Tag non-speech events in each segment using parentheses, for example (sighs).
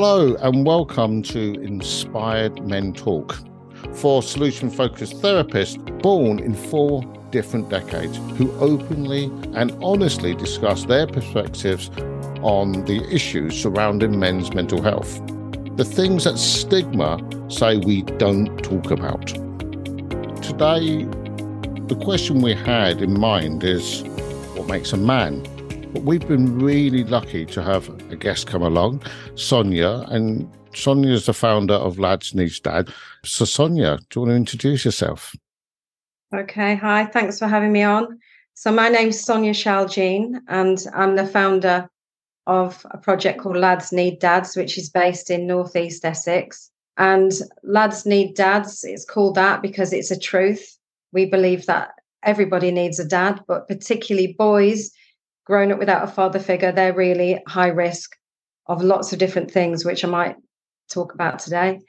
Hello, and welcome to Inspired Men Talk. Four solution focused therapists born in four different decades who openly and honestly discuss their perspectives on the issues surrounding men's mental health. The things that stigma say we don't talk about. Today, the question we had in mind is what makes a man? But we've been really lucky to have a guest come along, Sonia, and Sonia is the founder of Lads Need Dads. So, Sonia, do you want to introduce yourself? Okay, hi, thanks for having me on. So, my name's Sonia Shaljean, and I'm the founder of a project called Lads Need Dads, which is based in Northeast Essex. And Lads Need Dads, it's called that because it's a truth. We believe that everybody needs a dad, but particularly boys grown up without a father figure, they're really high risk of lots of different things, which I might talk about today.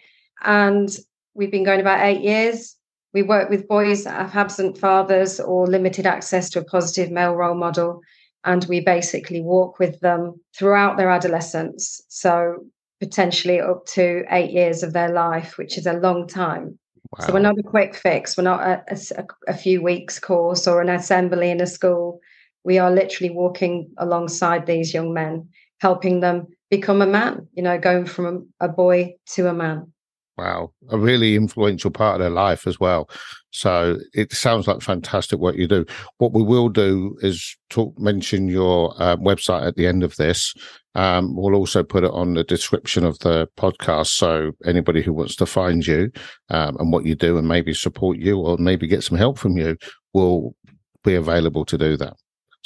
And we've been going about eight years. We work with boys that have absent fathers or limited access to a positive male role model. And we basically walk with them throughout their adolescence. So, potentially up to eight years of their life, which is a long time. Wow. So, we're not a quick fix. We're not a, a, a few weeks course or an assembly in a school we are literally walking alongside these young men, helping them become a man, you know, going from a, boy to a man. Wow, a really influential part of their life as well. So it sounds like fantastic what you do. What we will do is talk, mention your uh, website at the end of this. Um, we'll also put it on the description of the podcast. So anybody who wants to find you um, and what you do and maybe support you or maybe get some help from you will be available to do that.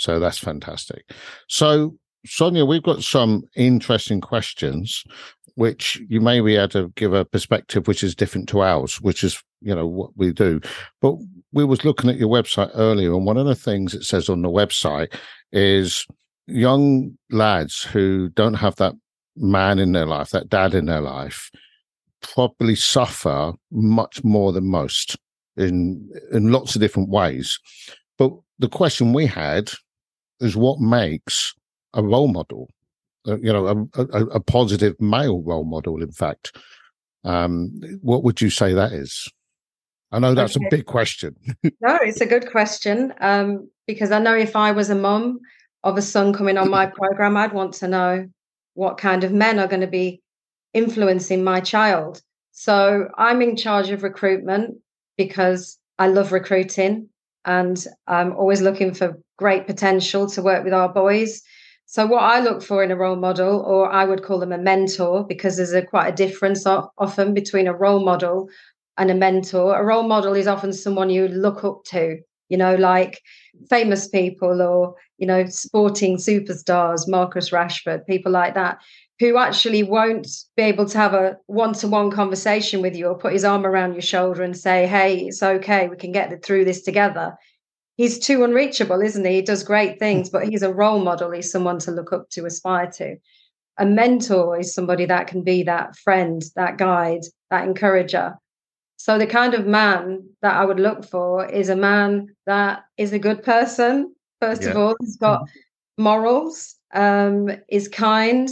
So that's fantastic. So, Sonia, we've got some interesting questions, which you may be able to give a perspective which is different to ours, which is, you know, what we do. But we was looking at your website earlier, and one of the things it says on the website is young lads who don't have that man in their life, that dad in their life, probably suffer much more than most in in lots of different ways. But the question we had is what makes a role model, uh, you know, a, a, a, positive male role model, in fact. Um, what would you say that is? I know that's okay. a big question. (laughs) no, it's a good question um, because I know if I was a mum of a son coming on my program, I'd want to know what kind of men are going to be influencing my child. So I'm in charge of recruitment because I love recruiting and I'm always looking for great potential to work with our boys. So, what I look for in a role model, or I would call them a mentor, because there's a quite a difference often between a role model and a mentor. A role model is often someone you look up to, you know, like famous people or, you know, sporting superstars, Marcus Rashford, people like that, who actually won't be able to have a one to one conversation with you or put his arm around your shoulder and say, hey, it's okay, we can get through this together he's too unreachable, isn't he? He does great things, but he's a role model. He's someone to look up to, aspire to. A mentor is somebody that can be that friend, that guide, that encourager. So, the kind of man that I would look for is a man that is a good person, first yeah. of all, he has got mm-hmm. morals, um, is kind,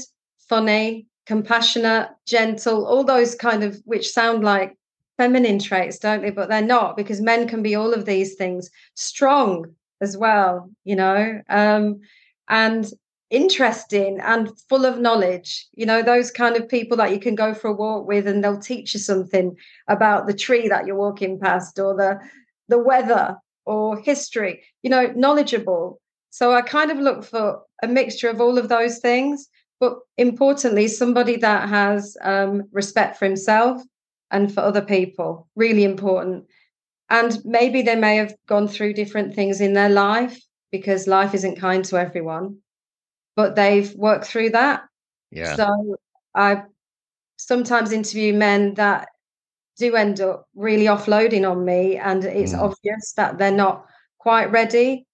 funny, compassionate, gentle, all those kind of which sound like feminine traits, don't they? But they're not because men can be all of these things, strong as well, you know, um, and interesting and full of knowledge. You know, those kind of people that you can go for a walk with and they'll teach you something about the tree that you're walking past or the the weather or history, you know, knowledgeable. So I kind of look for a mixture of all of those things, but importantly, somebody that has um, respect for himself, and for other people. Really important. And maybe they may have gone through different things in their life because life isn't kind to everyone, but they've worked through that. Yeah. So I sometimes interview men that do end up really offloading on me, and it's mm. obvious that they're not quite ready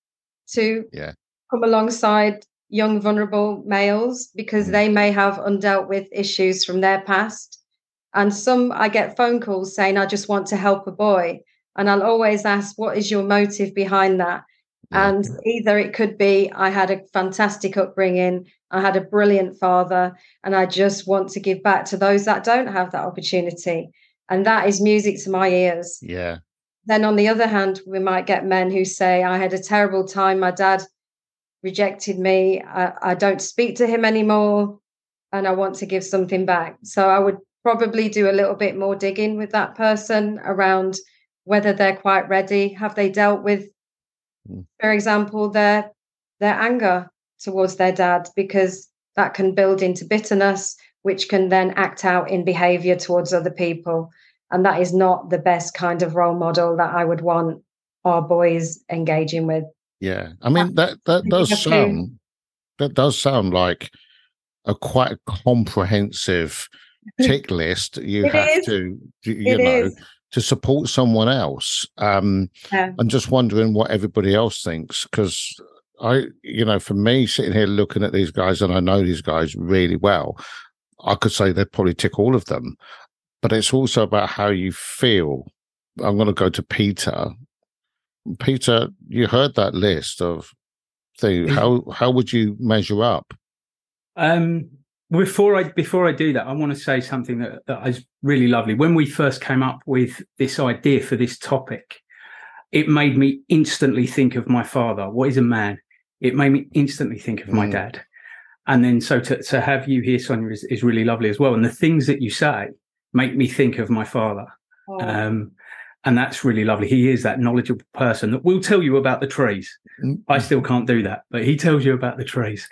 to yeah. come alongside young vulnerable males because mm. they may have undealt with issues from their past and some I get phone calls saying, I just want to help a boy. And I'll always ask, what is your motive behind that? Yeah. And either it could be I had a fantastic upbringing, I had a brilliant father, and I just want to give back to those that don't have that opportunity. And that is music to my ears. Yeah. Then on the other hand, we might get men who say, I had a terrible time. My dad rejected me. I, I don't speak to him anymore. And I want to give something back. So I would probably do a little bit more digging with that person around whether they're quite ready. Have they dealt with, mm. for example, their their anger towards their dad? Because that can build into bitterness, which can then act out in behavior towards other people. And that is not the best kind of role model that I would want our boys engaging with. Yeah. I mean that that does sound that does sound like a quite a comprehensive (laughs) tick list you it have is. to you it know is. to support someone else um yeah. i'm just wondering what everybody else thinks because i you know for me sitting here looking at these guys and i know these guys really well i could say they'd probably tick all of them but it's also about how you feel i'm going to go to peter peter you heard that list of things how how would you measure up um before I before I do that, I want to say something that, that is really lovely. When we first came up with this idea for this topic, it made me instantly think of my father. What is a man? It made me instantly think of my mm. dad. And then so to, to have you here, Sonia, is, is really lovely as well. And the things that you say make me think of my father. Oh. Um, and that's really lovely. He is that knowledgeable person that will tell you about the trees. Mm. I still can't do that, but he tells you about the trees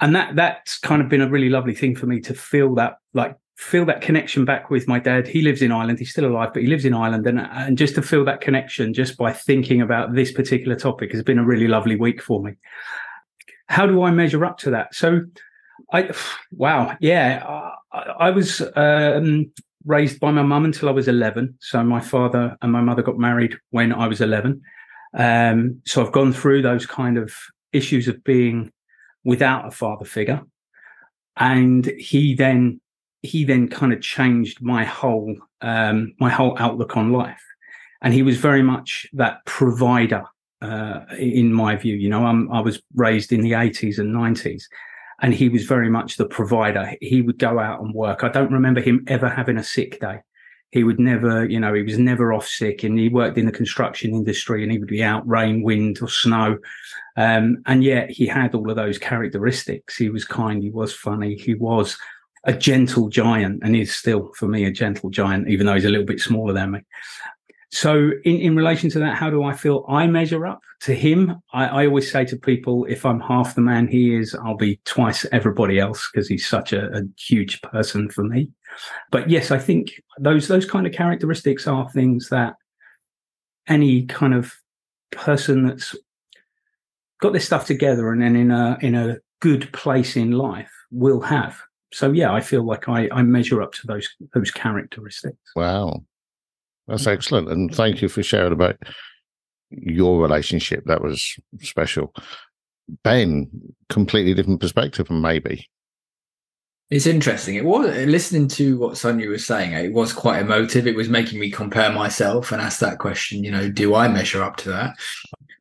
and that that's kind of been a really lovely thing for me to feel that like feel that connection back with my dad. He lives in Ireland. He's still alive, but he lives in Ireland, and and just to feel that connection just by thinking about this particular topic has been a really lovely week for me. How do I measure up to that? So, I (sighs) wow, yeah, I, I was um, raised by my mum until I was eleven. So my father and my mother got married when I was eleven. Um, so I've gone through those kind of issues of being without a father figure. And he then he then kind of changed my whole um, my whole outlook on life. And he was very much that provider uh, in my view. You know, I'm, I was raised in the 80s and 90s, and he was very much the provider. He would go out and work. I don't remember him ever having a sick day he would never, you know, he was never off sick and he worked in the construction industry and he would be out rain, wind or snow. Um, and yet he had all of those characteristics. He was kind. He was funny. He was a gentle giant and is still for me a gentle giant, even though he's a little bit smaller than me. So in, in relation to that, how do I feel I measure up to him? I, I always say to people, if I'm half the man he is, I'll be twice everybody else because he's such a, a huge person for me. But yes, I think those those kind of characteristics are things that any kind of person that's got this stuff together and then in a in a good place in life will have. So yeah, I feel like I, I measure up to those those characteristics. Wow. That's excellent. And thank you for sharing about your relationship. That was special. Ben, completely different perspective, maybe. It's interesting. It was listening to what Sonia was saying. It was quite emotive. It was making me compare myself and ask that question. You know, do I measure up to that?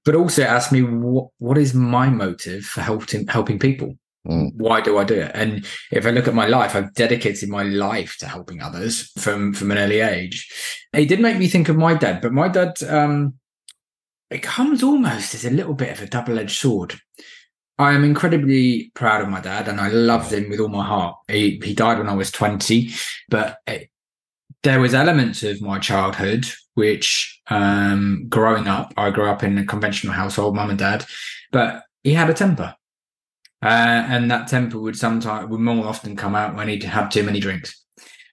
But also ask me what what is my motive for helping helping people? Mm. Why do I do it? And if I look at my life, I've dedicated my life to helping others from from an early age. It did make me think of my dad, but my dad um, it comes almost as a little bit of a double edged sword. I am incredibly proud of my dad and I loved him with all my heart. He, he died when I was 20, but it, there was elements of my childhood which um, growing up, I grew up in a conventional household, mum and dad, but he had a temper. Uh, and that temper would sometimes would more often come out when he'd have too many drinks.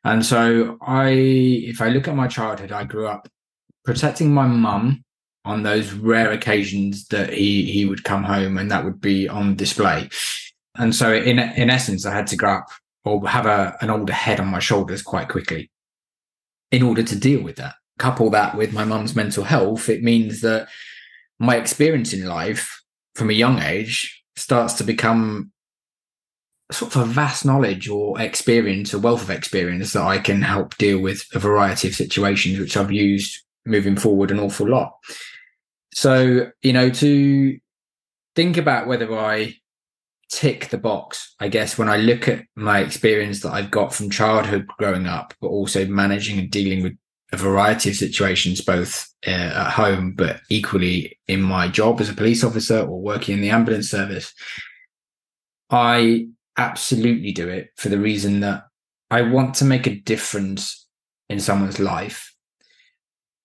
And so I if I look at my childhood, I grew up protecting my mum on those rare occasions that he he would come home and that would be on display. And so in in essence, I had to grow up or have a, an older head on my shoulders quite quickly in order to deal with that. Couple that with my mum's mental health, it means that my experience in life from a young age starts to become sort of a vast knowledge or experience, a wealth of experience that I can help deal with a variety of situations, which I've used moving forward an awful lot. So, you know, to think about whether I tick the box, I guess, when I look at my experience that I've got from childhood growing up, but also managing and dealing with a variety of situations, both uh, at home, but equally in my job as a police officer or working in the ambulance service, I absolutely do it for the reason that I want to make a difference in someone's life.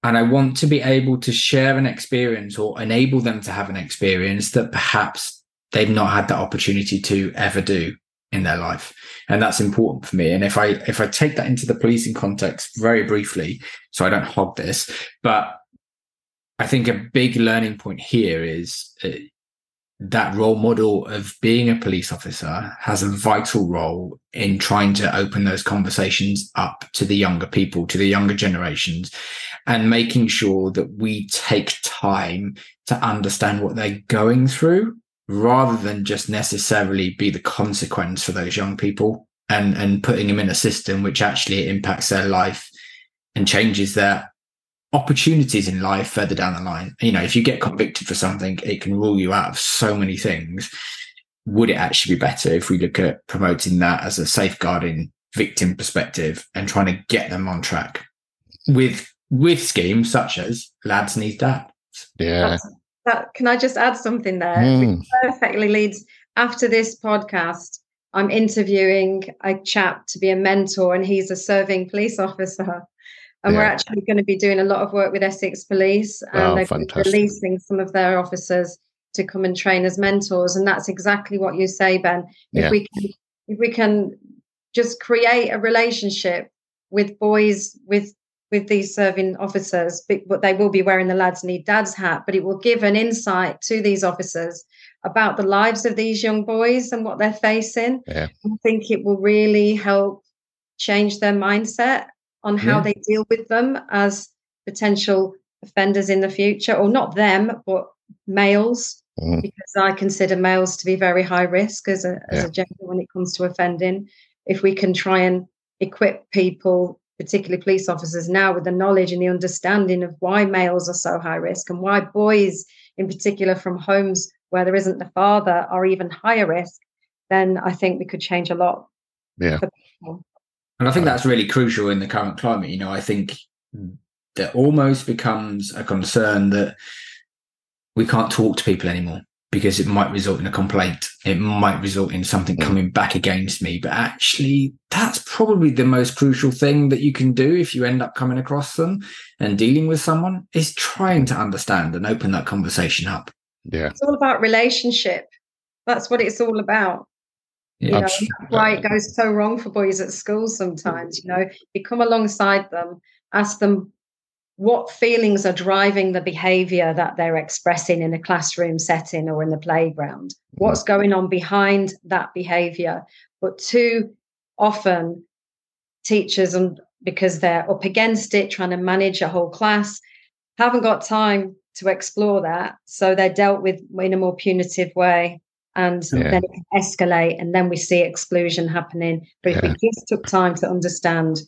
And I want to be able to share an experience or enable them to have an experience that perhaps they've not had the opportunity to ever do in their life. And that's important for me. And if i if i take that into the policing context very briefly so i don't hog this but i think a big learning point here is uh, that role model of being a police officer has a vital role in trying to open those conversations up to the younger people to the younger generations and making sure that we take time to understand what they're going through rather than just necessarily be the consequence for those young people and and putting them in a system which actually impacts their life and changes their opportunities in life further down the line. You know if you get convicted for something it can rule you out of so many things. Would it actually be better if we look at promoting that as a safeguarding victim perspective and trying to get them on track with with schemes such as lads need dads yeah that can I just add something there? Mm. perfectly leads after this podcast. I'm interviewing a chap to be a mentor, and he's a serving police officer. And yeah. we're actually going to be doing a lot of work with Essex Police, and oh, they're releasing some of their officers to come and train as mentors. And that's exactly what you say, Ben. If yeah. we can, if we can just create a relationship with boys with with these serving officers, but they will be wearing the lads need dads hat, but it will give an insight to these officers about the lives of these young boys and what they're facing. Yeah. I think it will really help change their mindset on how yeah. they deal with them as potential offenders in the future, or not them, but males, mm. because I consider males to be very high risk as a, as yeah. a gender when it comes to offending. If we can try and equip people particularly police officers now with the knowledge and the understanding of why males are so high risk and why boys in particular from homes where there isn't the father are even higher risk then i think we could change a lot yeah. and i think that's really crucial in the current climate. You know i think that almost becomes a concern that we can't talk to people anymore because it might result in a complaint. It might result in something coming back against me. But actually, that's probably the most crucial thing that you can do if you end up coming across them and dealing with someone is trying to understand and open that conversation up. Yeah. It's all about relationship. That's what it's all about. Yeah. You know, that's why it goes so wrong for boys at school sometimes. You know, you come alongside them, ask them what feelings are driving the behavior that they're expressing in a classroom setting or in the playground what's going on behind that behavior but too often teachers and because they're up against it trying to manage a whole class haven't got time to explore that so they're dealt with in a more punitive way and yeah. then it can escalate and then we see exclusion happening but if yeah. we just took time to understand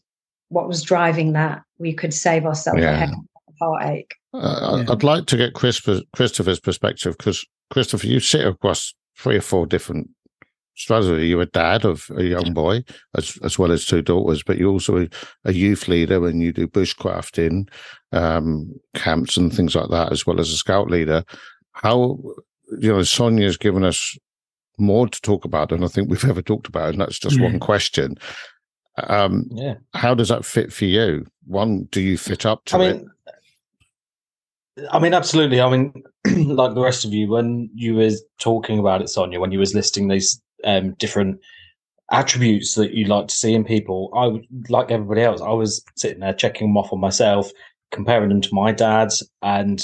what was driving that, we could save ourselves yeah. a heck of heartache. Uh, I'd like to get Christopher's perspective because Christopher, you sit across three or four different strategy. You're a dad of a young boy as as well as two daughters, but you're also a, a youth leader and you do bushcrafting um, camps and things like that, as well as a scout leader. How you know Sonia's given us more to talk about than I think we've ever talked about, and that's just mm. one question. Um, yeah. How does that fit for you? One, do you fit up to I mean, it? I mean, absolutely. I mean, (clears throat) like the rest of you, when you was talking about it, Sonia, when you was listing these um, different attributes that you like to see in people, I would, like everybody else, I was sitting there checking them off on myself, comparing them to my dad's, and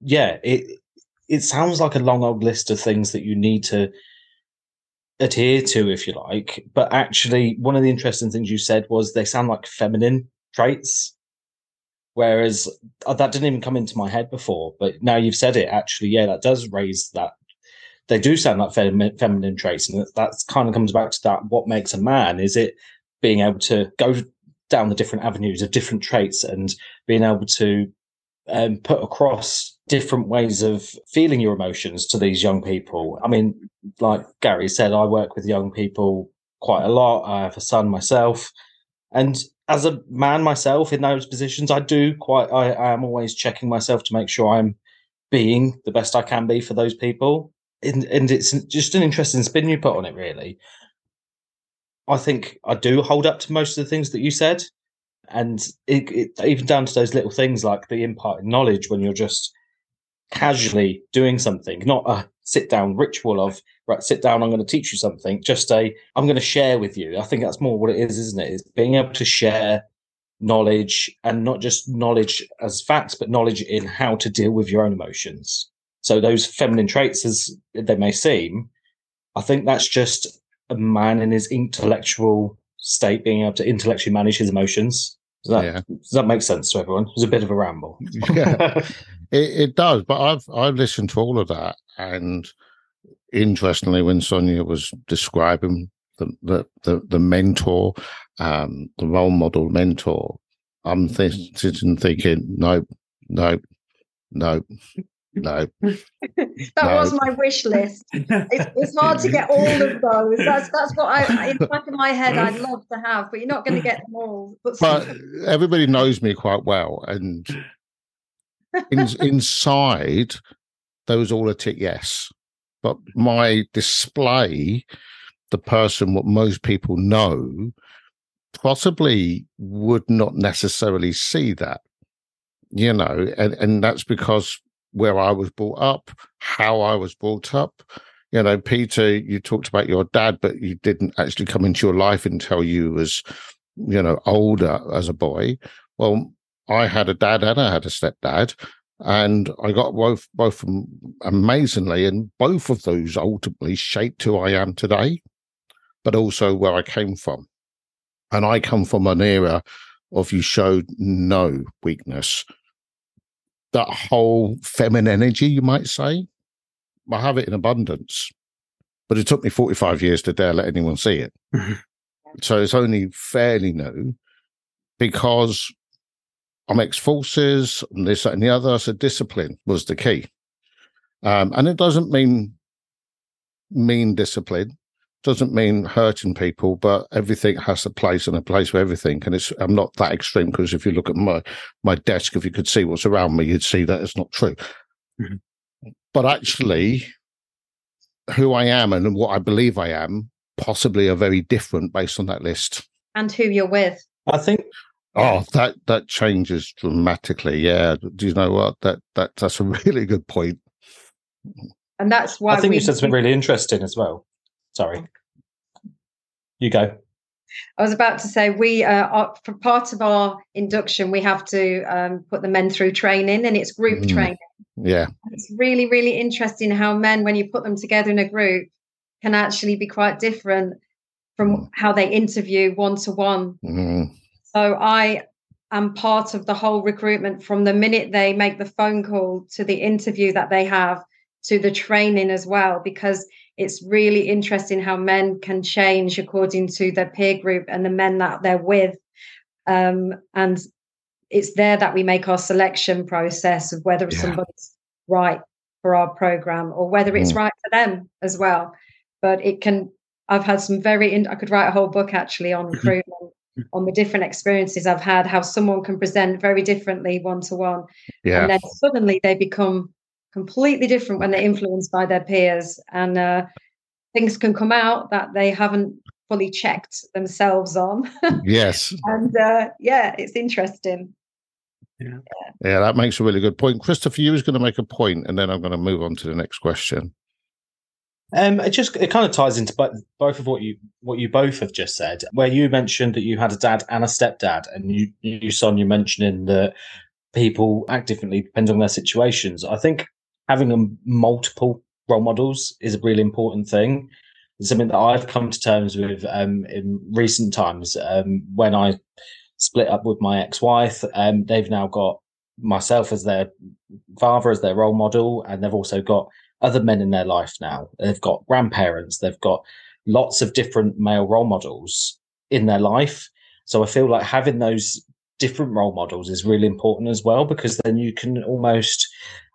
yeah, it it sounds like a long old list of things that you need to adhere to, if you like. But actually, one of the interesting things you said was they sound like feminine traits. Whereas uh, that didn't even come into my head before, but now you've said it. Actually, yeah, that does raise that. They do sound like fem- feminine traits, and that, kind of comes back to that. What makes a man? Is it being able to go down the different avenues of different traits and being able to um, put across different ways of feeling your emotions to these young people. I mean, like Gary said, I work with young people quite a lot. I have a son myself. And as a man myself in those positions, I do quite, I, I am always checking myself to make sure I'm being the best I can be for those people. And, and it's just an interesting spin you put on it, really. I think I do hold up to most of the things that you said. And it, it, even down to those little things like the imparted knowledge when you're just casually doing something, not a sit down ritual of, right, sit down, I'm going to teach you something, just a, I'm going to share with you. I think that's more what it is, isn't it? Is being able to share knowledge and not just knowledge as facts, but knowledge in how to deal with your own emotions. So those feminine traits, as they may seem, I think that's just a man in his intellectual state being able to intellectually manage his emotions. Does that, yeah. does that make sense to everyone? It's a bit of a ramble. (laughs) yeah, (laughs) it, it does. But I've I've listened to all of that, and interestingly, when Sonia was describing the the the, the mentor, um, the role model mentor, I'm th- sitting thinking, no, no, no, no. (laughs) that no. was my wish list. It's, it's, hard to get all of those. That's that's what I in the back of my head I'd hmm? love to have, but you're not going to get them all. But, but everybody knows me quite well, and in, (laughs) inside there was all a tick yes. But my display, the person what most people know, possibly would not necessarily see that you know and and that's because where I was brought up, how I was brought up. You know, Peter, you talked about your dad, but you didn't actually come into your life until you was, you know, older as a boy. Well, I had a dad and I had a stepdad, and I got both both amazingly, and both of those ultimately shaped who I am today, but also where I came from. And I come from an era of you showed no weakness that whole feminine energy, you might say. I have it in abundance, but it took me 45 years to dare let anyone see it. Mm-hmm. So it's only fairly new because I'm ex forces and this, that, and the other. So discipline was the key. Um, and it doesn't mean mean discipline doesn't mean hurting people, but everything has a place and a place for everything. And it's I'm not that extreme because if you look at my my desk, if you could see what's around me, you'd see that it's not true. Mm-hmm. But actually, who I am and what I believe I am possibly are very different based on that list. And who you're with. I think Oh, that that changes dramatically. Yeah. Do you know what? That that that's a (laughs) really good point. And that's why I think we, you said something really interesting as well. Sorry. You go. I was about to say we uh, are, for part of our induction we have to um, put the men through training and it's group mm. training. Yeah, it's really really interesting how men when you put them together in a group can actually be quite different from mm. how they interview one to one. So I am part of the whole recruitment from the minute they make the phone call to the interview that they have to the training as well because it's really interesting how men can change according to their peer group and the men that they're with. Um, and it's there that we make our selection process of whether yeah. somebody's right for our program or whether it's mm. right for them as well. But it can, I've had some very, in, I could write a whole book actually on recruitment. on the different experiences I've had, how someone can present very differently one to one. And then suddenly they become completely different when they're influenced by their peers and uh, things can come out that they haven't fully checked themselves on yes (laughs) and uh, yeah it's interesting yeah. yeah that makes a really good point christopher you was going to make a point and then i'm going to move on to the next question um, it just it kind of ties into both, both of what you what you both have just said. Where you mentioned that you had a dad and a stepdad, and you you Sonia mentioning that people act differently depending on their situations. I think having a multiple role models is a really important thing. It's something that I've come to terms with um, in recent times. Um, when I split up with my ex-wife, um, they've now got myself as their father, as their role model, and they've also got other men in their life now. They've got grandparents. They've got lots of different male role models in their life. So I feel like having those different role models is really important as well because then you can almost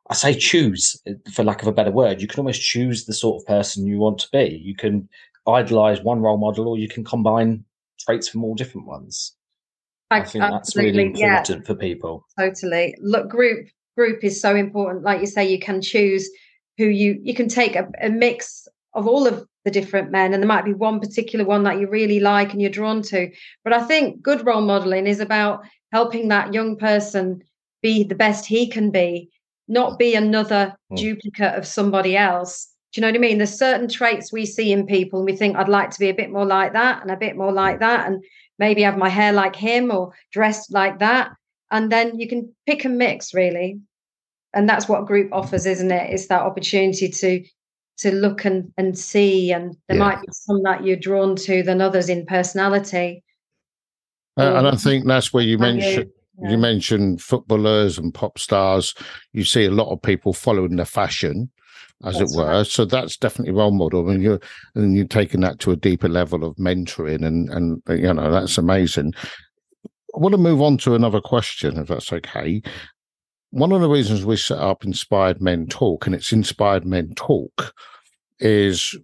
I say choose uh, for lack of a better word. You can almost choose the sort of person you want to be. You can idolize one role model, or you can combine traits from all different ones. I, I think that's really important yeah, for people. Totally. Look, group group is so important. Like you say, you can choose who you you can take a, a mix of all of the different men and there might be one particular one that you really like and you're drawn to but i think good role modeling is about helping that young person be the best he can be not be another mm. duplicate of somebody else. Do you know what I mean? There's certain traits we see in people and we think I'd like to be a bit more like that and a bit more like that and maybe have my hair like him or dressed like that. And then you can pick and mix really. And that's what group offers, isn't it? It's that opportunity to to look and, and see and there yeah. might be some that you're drawn to than others in personality. Uh, and I think that's where you mentioned yeah. You mentioned footballers and pop stars. You see a lot of people following the fashion, as that's it were. Right. So that's definitely role model. I mean, you're and you're taking that to a deeper level of mentoring, and and you know that's amazing. I want to move on to another question, if that's okay. One of the reasons we set up Inspired Men Talk, and it's Inspired Men Talk, is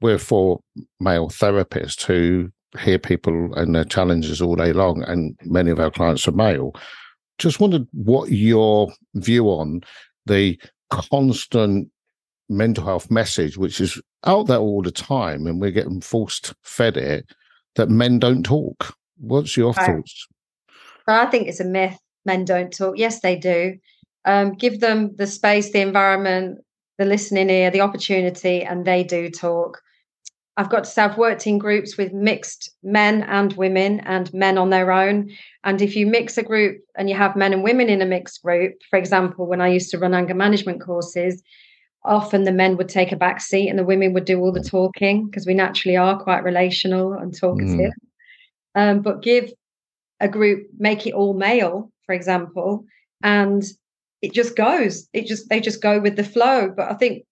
we're for male therapists who hear people and their challenges all day long, and many of our clients are male. Just wondered what your view on the constant mental health message, which is out there all the time, and we're getting forced fed it, that men don't talk. What's your thoughts? I think it's a myth. Men don't talk. Yes, they do. Um, give them the space, the environment, the listening ear, the opportunity, and they do talk. I've got to say, I've worked in groups with mixed men and women and men on their own. And if you mix a group and you have men and women in a mixed group, for example, when I used to run anger management courses, often the men would take a back seat and the women would do all the talking because we naturally are quite relational and talkative. Mm. Um, but give a group, make it all male, for example, and it just goes. It just they just go with the flow. But I think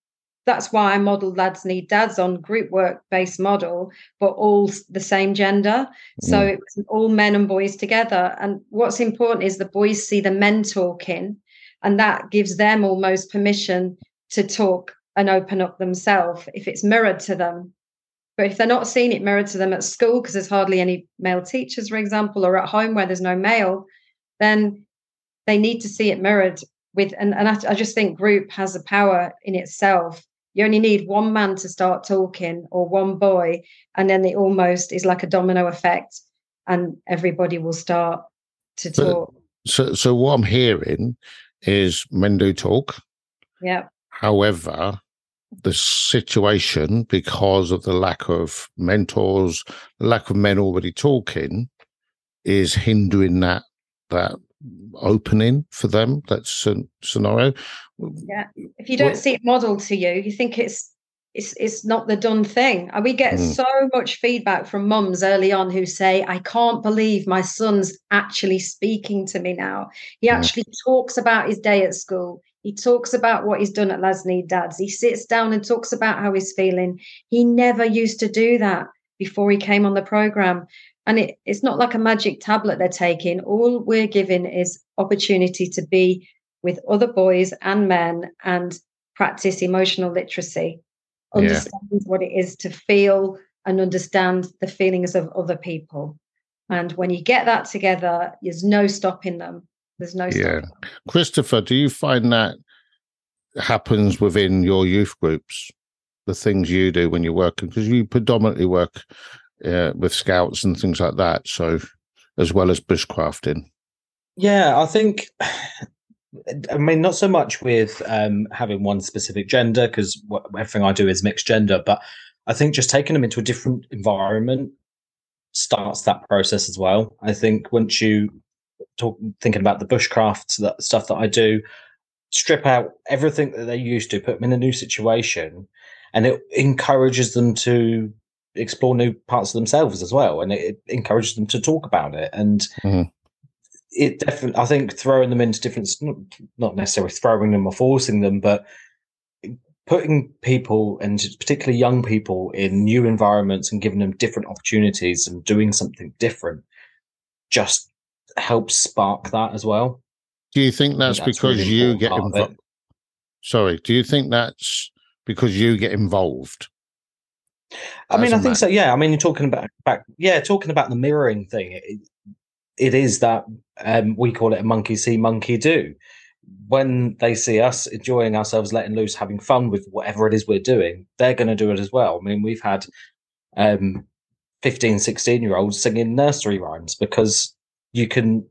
that's why I modeled Lads Need Dads on group work based model, but all the same gender. So mm. it was all men and boys together. And what's important is the boys see the men talking, and that gives them almost permission to talk and open up themselves if it's mirrored to them. But if they're not seeing it mirrored to them at school, because there's hardly any male teachers, for example, or at home where there's no male, then they need to see it mirrored with. And, and I, I just think group has a power in itself you only need one man to start talking or one boy and then it almost is like a domino effect and everybody will start to talk. so so what i'm hearing is men do talk. Yeah. However the situation because of the lack of mentors lack of men already talking is hindering that that opening for them that scenario yeah if you don't well, see it modeled to you you think it's it's it's not the done thing and we get mm. so much feedback from mums early on who say i can't believe my son's actually speaking to me now he mm. actually talks about his day at school he talks about what he's done at Lads Need Dads. He sits down and talks about how he's feeling. He never used to do that before he came on the program. And it, it's not like a magic tablet they're taking. All we're given is opportunity to be with other boys and men and practice emotional literacy, understand yeah. what it is to feel and understand the feelings of other people. And when you get that together, there's no stopping them. There's no yeah. Christopher, do you find that happens within your youth groups? The things you do when you're working, because you predominantly work uh, with scouts and things like that. So, as well as bushcrafting. Yeah, I think. I mean, not so much with um, having one specific gender because everything I do is mixed gender, but I think just taking them into a different environment starts that process as well. I think once you talk thinking about the bushcraft that stuff that I do, strip out everything that they used to, put them in a new situation, and it encourages them to explore new parts of themselves as well, and it, it encourages them to talk about it. And mm-hmm. It definitely, I think, throwing them into different, not necessarily throwing them or forcing them, but putting people and particularly young people in new environments and giving them different opportunities and doing something different just helps spark that as well. Do you think that's, that's because really you get part of it. involved? Sorry, do you think that's because you get involved? I mean, I think man? so. Yeah. I mean, you're talking about back. Yeah, talking about the mirroring thing. It, it is that um, we call it a monkey see, monkey do. When they see us enjoying ourselves, letting loose, having fun with whatever it is we're doing, they're going to do it as well. I mean, we've had um, 15, 16 year olds singing nursery rhymes because you can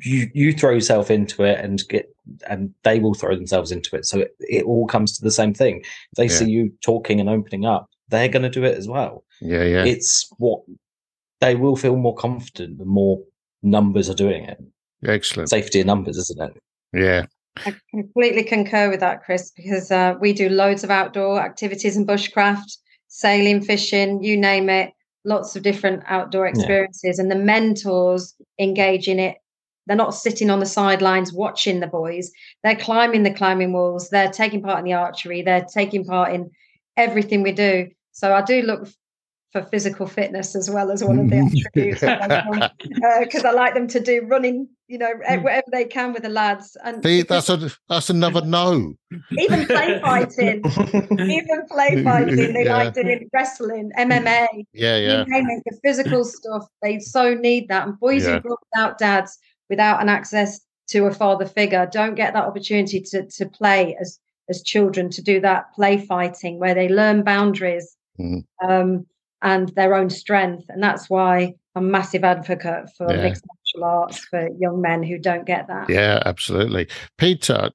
you you throw yourself into it and get and they will throw themselves into it so it, it all comes to the same thing if they Yeah. see you talking and opening up they're going to do it as well Yeah, yeah, it's what they will feel more confident the more numbers are doing it excellent. safety in numbers isn't it Yeah, I completely concur with that, Chris, because uh, we do loads of outdoor activities and bushcraft, sailing, fishing, you name it, lots of different outdoor experiences. And the mentors engage in it. They're not sitting on the sidelines watching the boys. They're climbing the climbing walls. They're taking part in the archery. They're taking part in everything we do. So I do look f- for physical fitness as well as one of the (laughs) attributes because (laughs) I like them to do running, you know, e- whatever they can with the lads. And See, that's a that's another no. even play (laughs) fighting, even play fighting, they Yeah. like doing wrestling, MMA, Yeah, yeah, it, the physical stuff. They so need that. And boys Yeah. who grow up without dads, without an access to a father figure, don't get that opportunity to to play as as children to do that play fighting where they learn boundaries Mhm. um, and their own strength. And that's why I'm a massive advocate for Yeah. mixed martial arts for young men who don't get that. yeah, absolutely. Peter,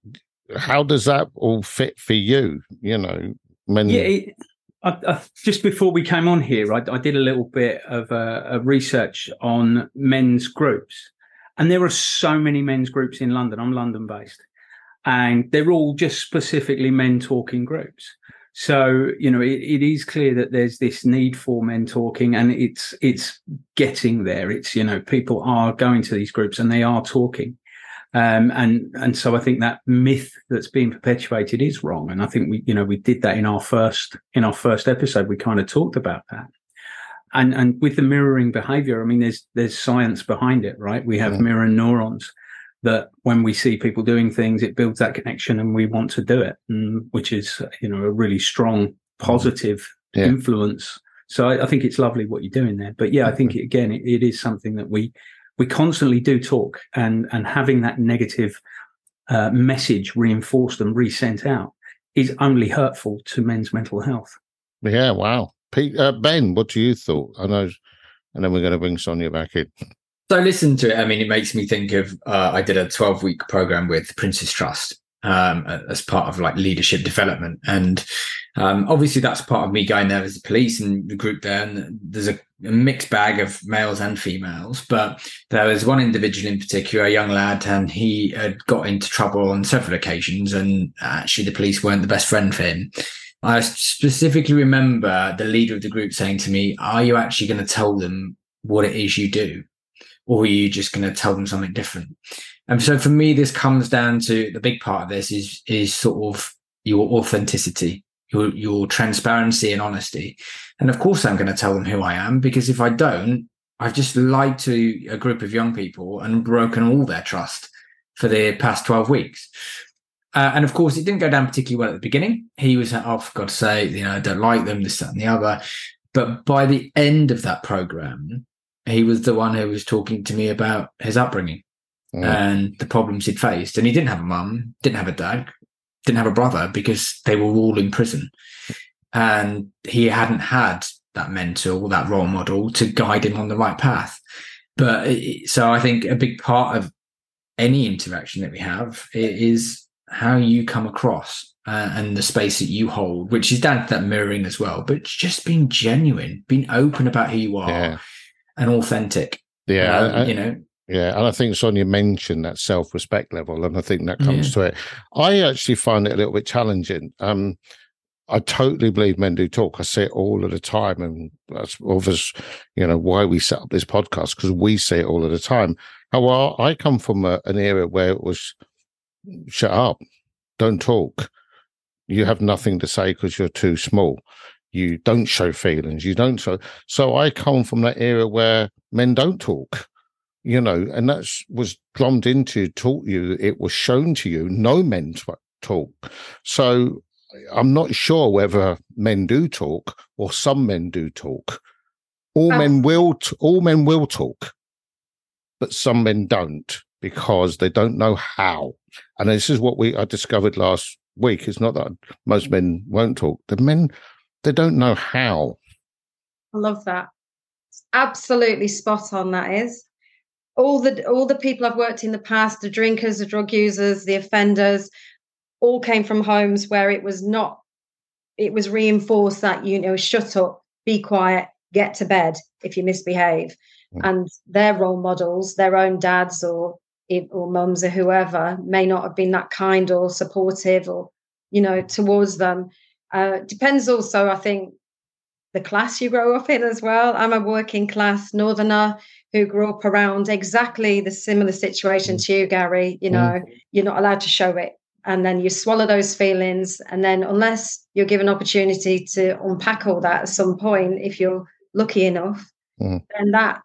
how does that all fit for you? You know, when Yeah, it, I, I, just before we came on here, I, I did a little bit of uh, a research on men's groups, and there are so many men's groups in London. I'm London based, and they're all just specifically men talking groups. So you know, it, it is clear that there's this need for men talking, and it's it's getting there. It's you know, people are going to these groups and they are talking. Um, and and so I think that myth that's being perpetuated is wrong. And I think we, you know, we did that in our first in our first episode. We kind of talked about that. And and with the mirroring behavior, I mean, there's there's science behind it, right? We have Mm. mirror neurons that when we see people doing things, it builds that connection, and we want to do it, mm, which is you know a really strong positive Yeah. influence. So I, I think it's lovely what you're doing there. But yeah, I think again, it, it is something that we we constantly do talk and and having that negative uh, message reinforced and resent out is only hurtful to men's mental health. yeah, wow. Pete, uh, ben, what do you thought? I know, and then we're going to bring Sonia back in. (laughs) So listen to it. I mean, it makes me think of uh, I did a 12 week program with Prince's Trust um, as part of like leadership development. And um, obviously, that's part of me going there as the police and the group there. And there's a, a mixed bag of males and females. But there was one individual in particular, a young lad, and he had got into trouble on several occasions. And actually, the police weren't the best friend for him. I specifically remember the leader of the group saying to me, Are you actually going to tell them what it is you do? Or are you just going to tell them something different? And so for me, this comes down to the big part of this is is sort of your authenticity, your your transparency and honesty. And of course, I'm going to tell them who I am because if I don't, I've just lied to a group of young people and broken all their trust for the past 12 weeks. Uh, and of course, it didn't go down particularly well at the beginning. He was, oh, for God's sake, you know, I don't like them, this, that, and the other. But by the end of that program, he was the one who was talking to me about his upbringing Mm. and the problems he'd faced. And he didn't have a mum, didn't have a dad, didn't have a brother because they were all in prison. And he hadn't had that mentor that role model to guide him on the right path. But it- so I think a big part of any interaction that we have is how you come across uh, and the space that you hold, which is down to that mirroring as well. But just being genuine, being open about who you are Yeah, and authentic. yeah, Um, I- you know, Yeah, and I think Sonia mentioned that self-respect level, and I think that comes to it. I actually find it a little bit challenging. Um, I totally believe men do talk. I say it all of the time, and that's obvious, you know, why we set up this podcast because we say it all of the time. However, I come from a, an era where it was shut up, don't talk. You have nothing to say because you're too small. You don't show feelings. You don't show. So I come from that era where men don't talk you know, and that's was drummed into, taught you, it was shown to you, no men talk. So I'm not sure whether men do talk or some men do talk. All uh, men will, t- all men will talk, but some men don't because they don't know how. And this is what we I discovered last week. It's not that most men won't talk. The men they don't know how. I love that. It's absolutely spot on. That is all the all the people I've worked in the past, the drinkers, the drug users, the offenders, all came from homes where it was not. It was reinforced that you know, shut up, be quiet, get to bed if you misbehave, mm. and their role models, their own dads or or mums or whoever, may not have been that kind or supportive or you know towards them. Uh, depends also, I think, the class you grow up in as well. I'm a working class northerner who grew up around exactly the similar situation mm. to you, Gary. You know, mm. you're not allowed to show it. And then you swallow those feelings. And then, unless you're given opportunity to unpack all that at some point, if you're lucky enough, mm. then that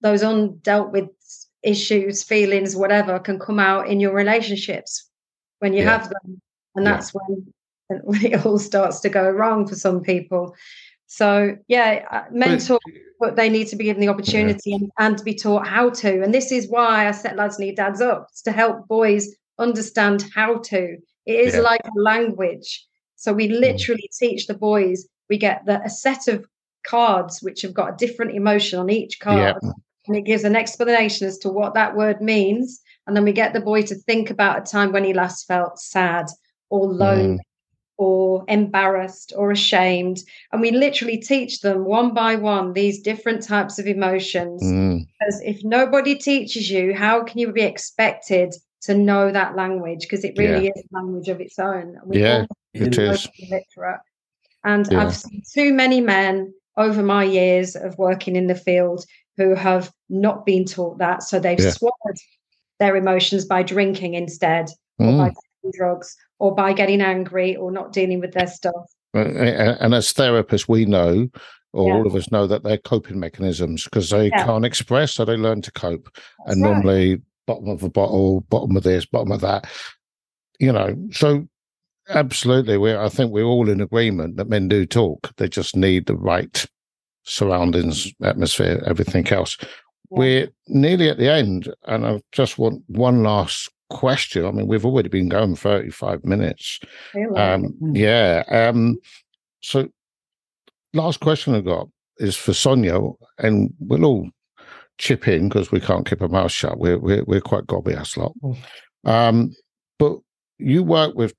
those undealt with issues, feelings, whatever, can come out in your relationships when you yeah. have them. And that's yeah. when, when it (laughs) all starts to go wrong for some people. So yeah, uh, mentor, but they need to be given the opportunity yeah. and, and to be taught how to. And this is why I set Lads Need Dads up to help boys understand how to. It is yeah. like a language. So we mm. literally mm. teach the boys. We get the, a set of cards which have got a different emotion on each card, yeah. and it gives an explanation as to what that word means. And then we get the boy to think about a time when he last felt sad or lonely. Or embarrassed or ashamed. And we literally teach them one by one these different types of emotions. Mm. Because if nobody teaches you, how can you be expected to know that language? Because it really yeah. is a language of its own. We yeah, it is. Literate. And yeah. I've seen too many men over my years of working in the field who have not been taught that. So they've yeah. swallowed their emotions by drinking instead mm. or by mm. Drugs or by getting angry or not dealing with their stuff. And as therapists, we know, or yeah. all of us know, that they're coping mechanisms because they yeah. can't express, so they learn to cope. That's and right. normally, bottom of a bottle, bottom of this, bottom of that, you know. So, absolutely, we I think we're all in agreement that men do talk. They just need the right surroundings, atmosphere, everything else. Yeah. We're nearly at the end, and I just want one last question. I mean, we've already been going 35 minutes. Um, hmm. yeah. Um, so, last question I got is for Sonia, and we'll all chip in because we can't keep our mouth shut. We're, we're, we're quite gobby ass lot. Hmm. Um, but you work with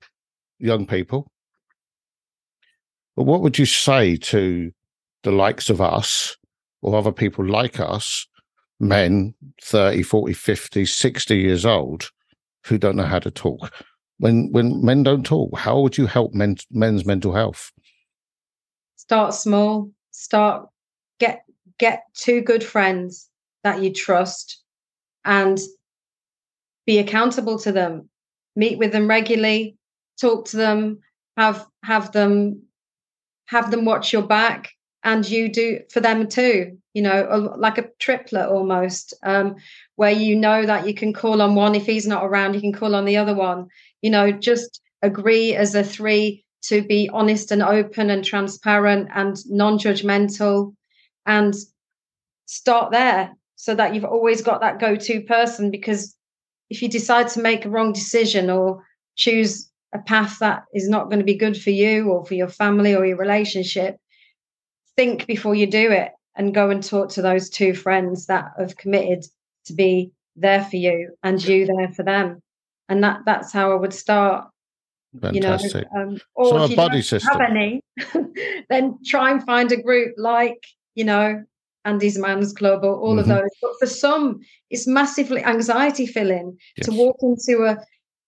young people. But what would you say to the likes of us or other people like us, men 30, 40, 50, 60 years old, who don't know how to talk. When when men don't talk, how would you help men, men's mental health? Start small. Start get get two good friends that you trust and be accountable to them. Meet with them regularly, talk to them, have have them have them watch your back and you do for them too you know like a triplet almost um, where you know that you can call on one. If he's not around you can call on the other one. You know just agree as a three to be honest and open and transparent and non-judgmental and start there so that you've always got that go-to person. Because if you decide to make a wrong decision or choose a path that is not going to be good for you or for your family or your relationship think before you do it and go and talk to those two friends that have committed to be there for you and you there for them. And that that's how I would start. Fantastic. You know, um, or so if you body don't system. have any, (laughs) then try and find a group like, you know, Andy's Man's Club or all mm-hmm. of those. But for some, it's massively anxiety filling yes. to walk into a,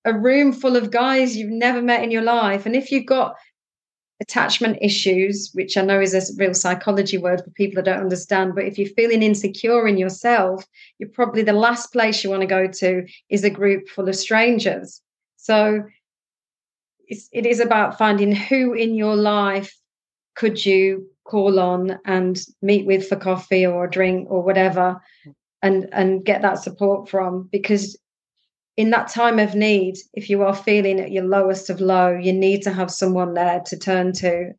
a room full of guys you've never met in your life. And if you've got attachment issues, which I know is a real psychology word for people that don't understand, but if you're feeling insecure in yourself, you're probably the last place you want to go to is a group full of strangers. So it's, it is about finding who in your life could you call on and meet with for coffee or a drink or whatever and and get that support from because in that time of need if you are feeling at your lowest of low you need to have someone there to turn to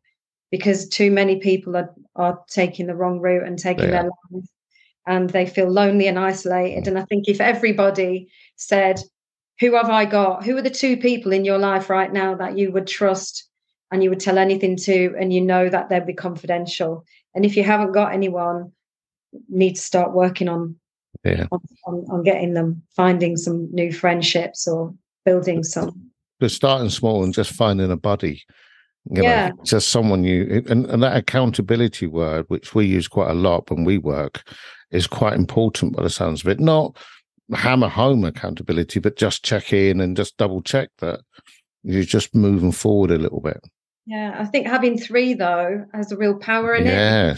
because too many people are are taking the wrong route and taking Yeah. their life and they feel lonely and isolated. Mm. And i think if everybody said who have i got? Who are the two people in your life right now that you would trust and you would tell anything to and you know that they'd be confidential? And if you haven't got anyone need to start working on Yeah. on, on, on getting them finding some new friendships or building some Just starting small and just finding a buddy. You Yeah. know, just someone you and, and that accountability word, which we use quite a lot when we work, is quite important by the sounds of it. Not hammer home accountability, but just check in and just double check that you're just moving forward a little bit. yeah i think having three though has a real power in it Yeah.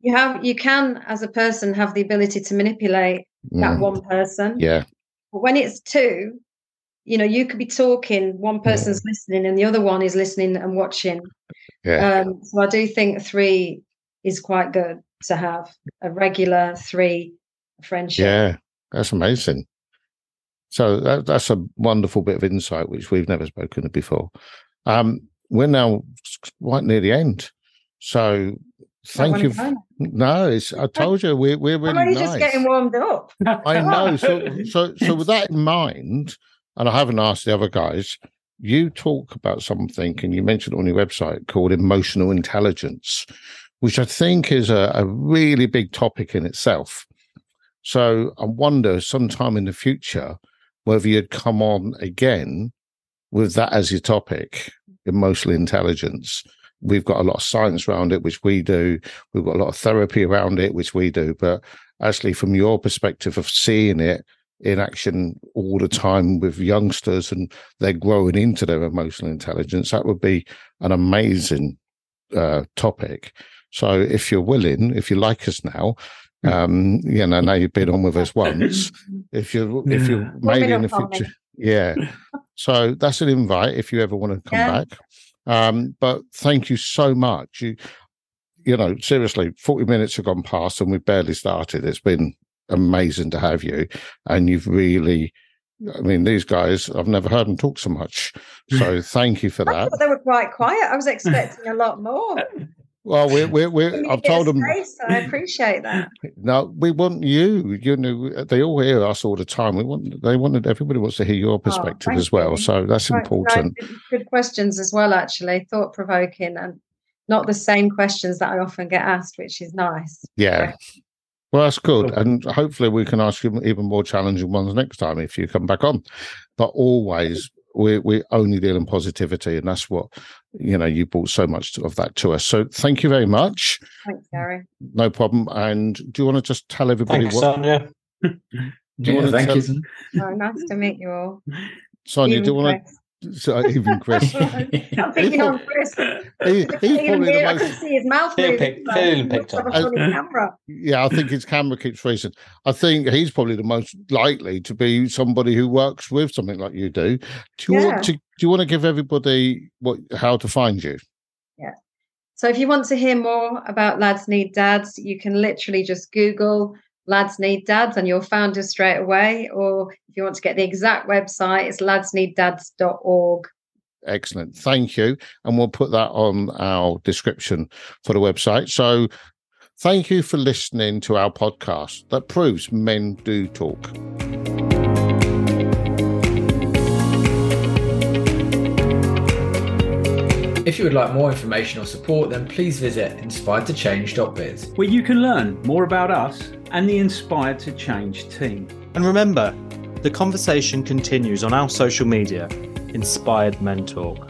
You have you can as a person have the ability to manipulate that Mm. one person Yeah. but when it's two you know you could be talking one person's listening and the other one is listening and watching Yeah. um so i do think three is quite good to have a regular three friendship Yeah, that's amazing. So that, that's a wonderful bit of insight which we've never spoken of before. Um, we're now quite near the end, so thank you. No, it's I told you we're we're i'm really only nice. just getting warmed up (laughs) I know. So (laughs) so so with that in mind, and I haven't asked the other guys. You talk about something, and you mentioned it on your website called emotional intelligence, which I think is a, a really big topic in itself. So I wonder sometime in the future whether you'd come on again with that as your topic, emotional intelligence. We've got a lot of science around it, which we do. We've got a lot of therapy around it, which we do. But actually, from your perspective of seeing it in action all the time with youngsters and they're growing into their emotional intelligence, that would be an amazing uh, topic. So if you're willing, if you like us now, um, you know, now you've been on with us once. If you're, if you're maybe in the up on me. future, yeah. (laughs) So that's an invite if you ever want to come Yeah. back. Um, but thank you so much. You, you know, seriously, 40 minutes have gone past and we've barely started. It's been amazing to have you. And you've really, I mean, these guys, I've never heard them talk so much. So (laughs) thank you for that. they were quite quiet. I was (laughs) expecting a lot more. Well, we're, we're, Give we're me a I've told them, space, I appreciate that. no, we want you. You know, they all hear us all the time. We want, they wanted, everybody wants to hear your oh, perspective Oh, as well. you. So that's Right, important. right, good- Good questions as well, actually, thought provoking and not the same questions that I often get asked, which is nice. Yeah. Well, that's good. And hopefully we can ask you even more challenging ones next time if you come back on. But always we we only deal in positivity and that's what you know, you brought so much of that to us. So thank you very much. Thanks, Gary. No problem. And do you want to just tell everybody Thank you, what Sonia. do you Yeah, want to thank tell, you. son. Oh, nice to meet you all. Sonia, do you want to so uh, even (laughs) Chris? I'm thinking on Chris. He, he's probably the hear- I can see his mouth moving. pick- so feeling he must picked up. camera. Yeah, I think his camera keeps freezing. I think he's probably the most likely to be somebody who works with something like you do. Do you Yeah. want to do you want to give everybody what how to find you? Yeah. So if you want to hear more about Lads Need Dads, you can literally just Google Lads Need Dads and you'll find us straight away. Or if you want to get the exact website, it's ladsneeddads.org. Excellent. Thank you. And we'll put that on our description for the website. So thank you for listening to our podcast that proves men do talk. If you would like more information or support, then please visit inspiredtochange.biz. where you can learn more about us and the Inspired to Change team. And remember, the conversation continues on our social media, Inspired Men Talk.